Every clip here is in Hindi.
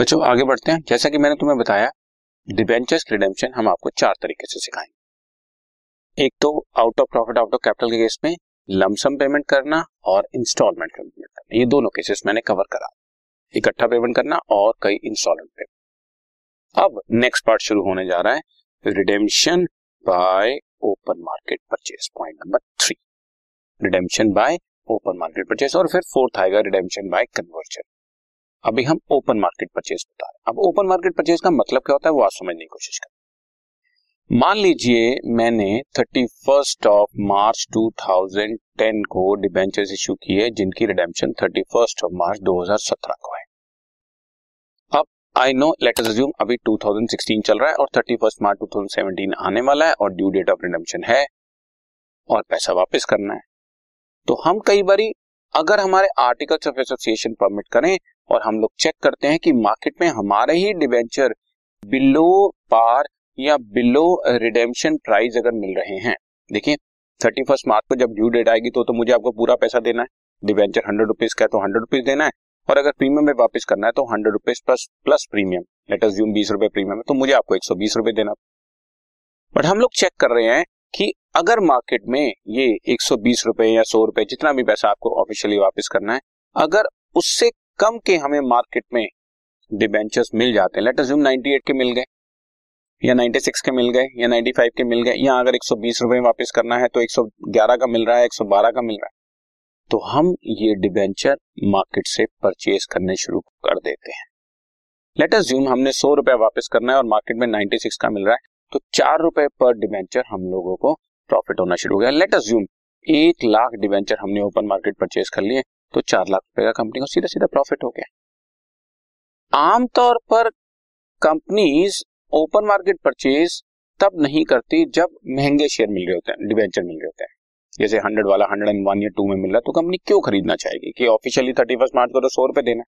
बच्चों, आगे बढ़ते हैं। जैसा कि मैंने तुम्हें बताया डिबेंचर्स रिडेम्पशन हम आपको चार तरीके से सिखाएँगे। एक तो out of profit out of capital के केस में लमसम पेमेंट करना और इंस्टॉलमेंट पेमेंट करना। ये दोनों केसेस मैंने कवर करा। इकट्ठा पेमेंट करना और कई इंस्टॉलमेंट पेमेंट अब नेक्स्ट पार्ट शुरू होने जा रहा है redemption by open market purchase point number three redemption by open market purchase और फिर फोर्थ आएगा रिडेम्पशन बाय कन्वर्जन अभी हम ओपन मार्केट परचेज बता रहे हैं। अब ओपन मार्केट परचेज का मतलब क्या होता है, वो आप समझने की कोशिश करें। मान लीजिए मैंने थर्टी फ़र्स्ट ऑफ़ मार्च 2010 को डिबेंचर्स इशू किए जिनकी redemption thirty first of March 2017 को है। अब आई नो लेट अज्यूम अभी 2016 चल रहा है और थर्टी फ़र्स्ट मार्च 2017 आने वाला है और ड्यू डेट ऑफ़ रिडेम्पशन है और पैसा वापस करना है। तो हम कई बारी, अगर हमारे आर्टिकल्स ऑफ़ एसोसिएशन परमिट करें और हम लोग चेक करते हैं कि मार्केट में हमारे ही डिवेंचर बिलो पार या बिलो रिडेम्पशन प्राइस अगर मिल रहे हैं। देखिए थर्टी फ़र्स्ट मार्च को जब ड्यू डेट आएगी तो, तो मुझे आपको पूरा पैसा देना है। डिवेंचर हंड्रेड रुपीज़ का है तो हंड्रेड रुपीज़ देना है और अगर प्रीमियम में वापस करना है तो hundred rupees plus plus premium let us assume बीस रुपए प्रीमियम है तो मुझे आपको एक सौ बीस रुपए देना बट हम लोग चेक कर रहे हैं कि अगर मार्केट में ये एक सौ बीस रुपए या सौ रुपए जितना भी पैसा आपको ऑफिशियली वापस करना है अगर उससे कम के हमें मार्केट में डिबेंचर्स मिल जाते हैं। लेट अज्यूम 98 के मिल गए, या 96 के मिल गए, या 95 के मिल गए, या अगर 120 रुपए वापस करना है तो 111 का मिल रहा है 112 का मिल रहा है। तो हम ये डिबेंचर मार्केट से परचेज करने शुरू कर देते हैं। लेट अज्यूम हमने सौ रुपए वापस करना है और मार्केट में 96 का मिल रहा है तो चार रुपए पर डिबेंचर हम लोगों को प्रॉफिट होना शुरू हो गया। लेट अज्यूम एक लाख डिबेंचर हमने ओपन मार्केट परचेज कर लिए तो चार लाख रुपए का कंपनी को सीधा सीधा प्रॉफिट हो गया। आमतौर पर कंपनीज़ ओपन मार्केट परचेज तब नहीं करती जब महँगे शेयर मिल रहे होते हैं डिवेंचर मिल रहे होते हैं। जैसे हंड्रेड वाला हंड्रेड एंड वन या टू में मिल रहा है तो कंपनी क्यों खरीदना चाहेगी कि ऑफिशियली थर्टी फ़र्स्ट मार्च को तो सौ रुपए देना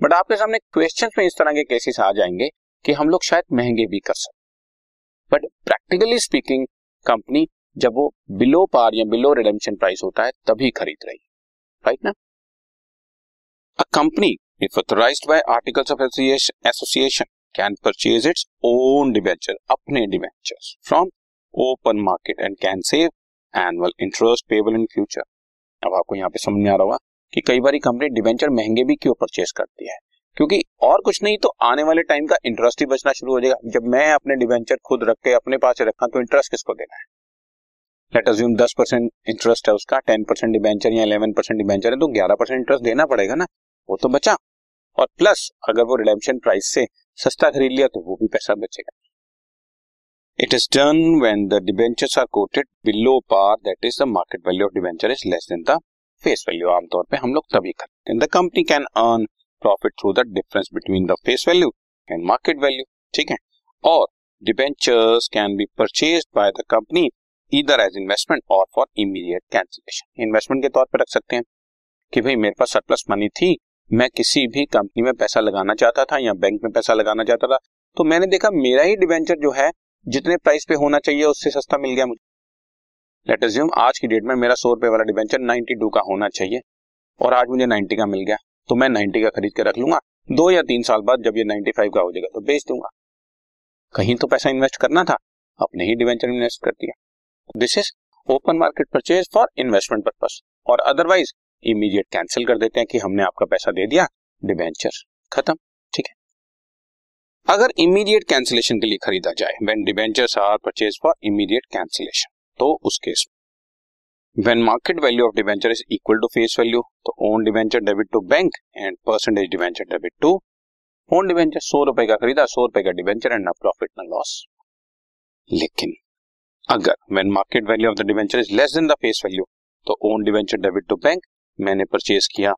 बट आपके सामने क्वेश्चन में इस तरह के केसेस आ जाएँगे कि हम लोग शायद महँगे भी कर सकते बट प्रैक्टिकली स्पीकिंग कंपनी जब वो बिलो पार या बिलो रिडेम्पशन प्राइस होता है, तभी खरीद रही है। राइट ना? A company, if authorized by articles of association, can purchase its own debenture, अपने debentures from open market and can save annual interest payable in future. अब आपको यहाँ पे समझ में आ रहा होगा कि कई बार कंपनी डिवेंचर महँगे भी क्यों परचेज करती है? क्योंकि और कुछ नहीं तो आने वाले टाइम का इंटरेस्ट ही बचना शुरू हो जाएगा। जब मैं अपने डिवेंचर खुद रख के अपने पास रखा तो इंटरेस्ट किसको देना है? लेट अज्यूम दस परसेंट इंटरेस्ट है उसका टेन परसेंट डिवेंचर या इलेवन परसेंट डिवेंचर है तो ग्यारह परसेंट इंटरेस्ट देना पड़ेगा ना? वो तो बचा। और प्लस अगर वो रिडेम्पशन प्राइस से सस्ता खरीद लिया तो वो भी पैसा बचेगा। It is done when the debentures are quoted below par that is the market value of debenture is less than the face value आमतौर पे हम लोग तभी करते हैं। Company can earn profit through the difference between the face value and market value ठीक है? और debentures can be purchase by the company इधर एज इन्वेस्टमेंट और फॉर इमीडिएट कैंसिलेशन इन्वेस्टमेंट के तौर पर रख सकते हैं कि भाई मेरे पास सरप्लस मनी थी मैं किसी भी कंपनी में पैसा लगाना चाहता था या बैंक में पैसा लगाना चाहता था तो मैंने देखा मेरा ही डिवेंचर जो है, जितने प्राइस पे होना चाहिए, उससे सस्ता मिल गया मुझे। लेट अज्यूम आज की डेट में मेरा सौ रुपए वाला डिवेंचर नाइनटी टू का होना चाहिए, और आज मुझे नाइनटी का मिल गया तो मैं नाइनटी का खरीद के रख लूँगा। दो या तीन साल बाद जब ये नाइनटी फाइव का हो जाएगा तो बेच दूँगा। कहीं तो पैसा इन्वेस्ट करना था, अपने ही डिवेंचर इन्वेस्ट कर दिया। This is open market purchase for investment purpose और अदरवाइज़ इमीडिएट कैंसिल कर देते हैं कि हमने आपका पैसा दे दिया डिवेंचर खत्म, ठीक है? अगर इमीडिएट कैंसिलेशन के लिए खरीदा जाए when debentures are purchase for immediate cancellation तो उस केस में। When market value of debenture is equal to face value तो own debenture debit to bank and percentage debenture debit to own debenture सौ रुपए का खरीदा, सौ रुपए का डिवेंचर एंड ना प्रॉफिट ना लॉस लेकिन अगर when market value of the debenture is less than the face value तो own debenture debit to bank मैंने परचेज किया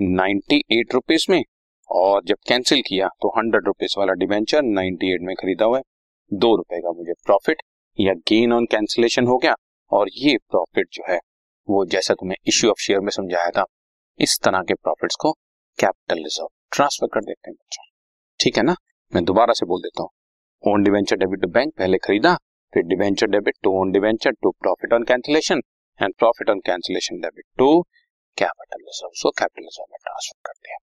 नाइन्टी एट रुपीज़ में और जब कैंसिल किया तो हंड्रेड रुपीज़ वाला डिवेंचर नाइन्टी एट में खरीदा हुआ है। दो रुपए का मुझे प्रॉफिट या गेन ऑन कैंसिलेशन हो गया और ये प्रॉफिट जो है वो जैसा तुम्हें इश्यू ऑफ़ शेयर में समझाया था, इस तरह के प्रॉफिट्स को कैपिटल रिज़र्व ट्रांसफ़र कर देते हैं बच्चों। ठीक है ना? मैं दोबारा से बोल देता हूँ। Own debenture debit to bank पहले खरीदा, फिर debenture debit to own debenture to profit on cancellation and profit on cancellation debit to capital reserve को कैपिटल रिज़र्व में ट्रांसफ़र करते हैं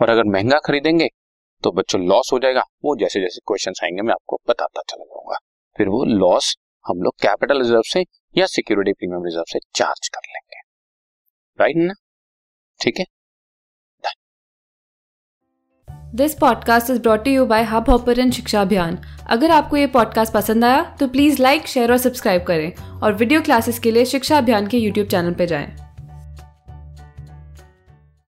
और अगर महँगा खरीदेंगे तो बच्चों लॉस हो जाएगा। वो जैसे जैसे क्वेश्चन आएँगे, मैं आपको बताता चला जाऊँगा। फिर वो लॉस हम लोग कैपिटल रिज़र्व से या सिक्योरिटी प्रीमियम रिज़र्व से चार्ज कर लेंगे। राइट ना? ठीक है? This podcast is brought you by Hubhopper शिक्षा अभियान अगर आपको ये पॉडकास्ट पसंद आया तो प्लीज़ लाइक शेयर और सब्सक्राइब करें। और वीडियो क्लासेस के लिए शिक्षा अभियान के यूट्यूब चैनल पर जाएँ।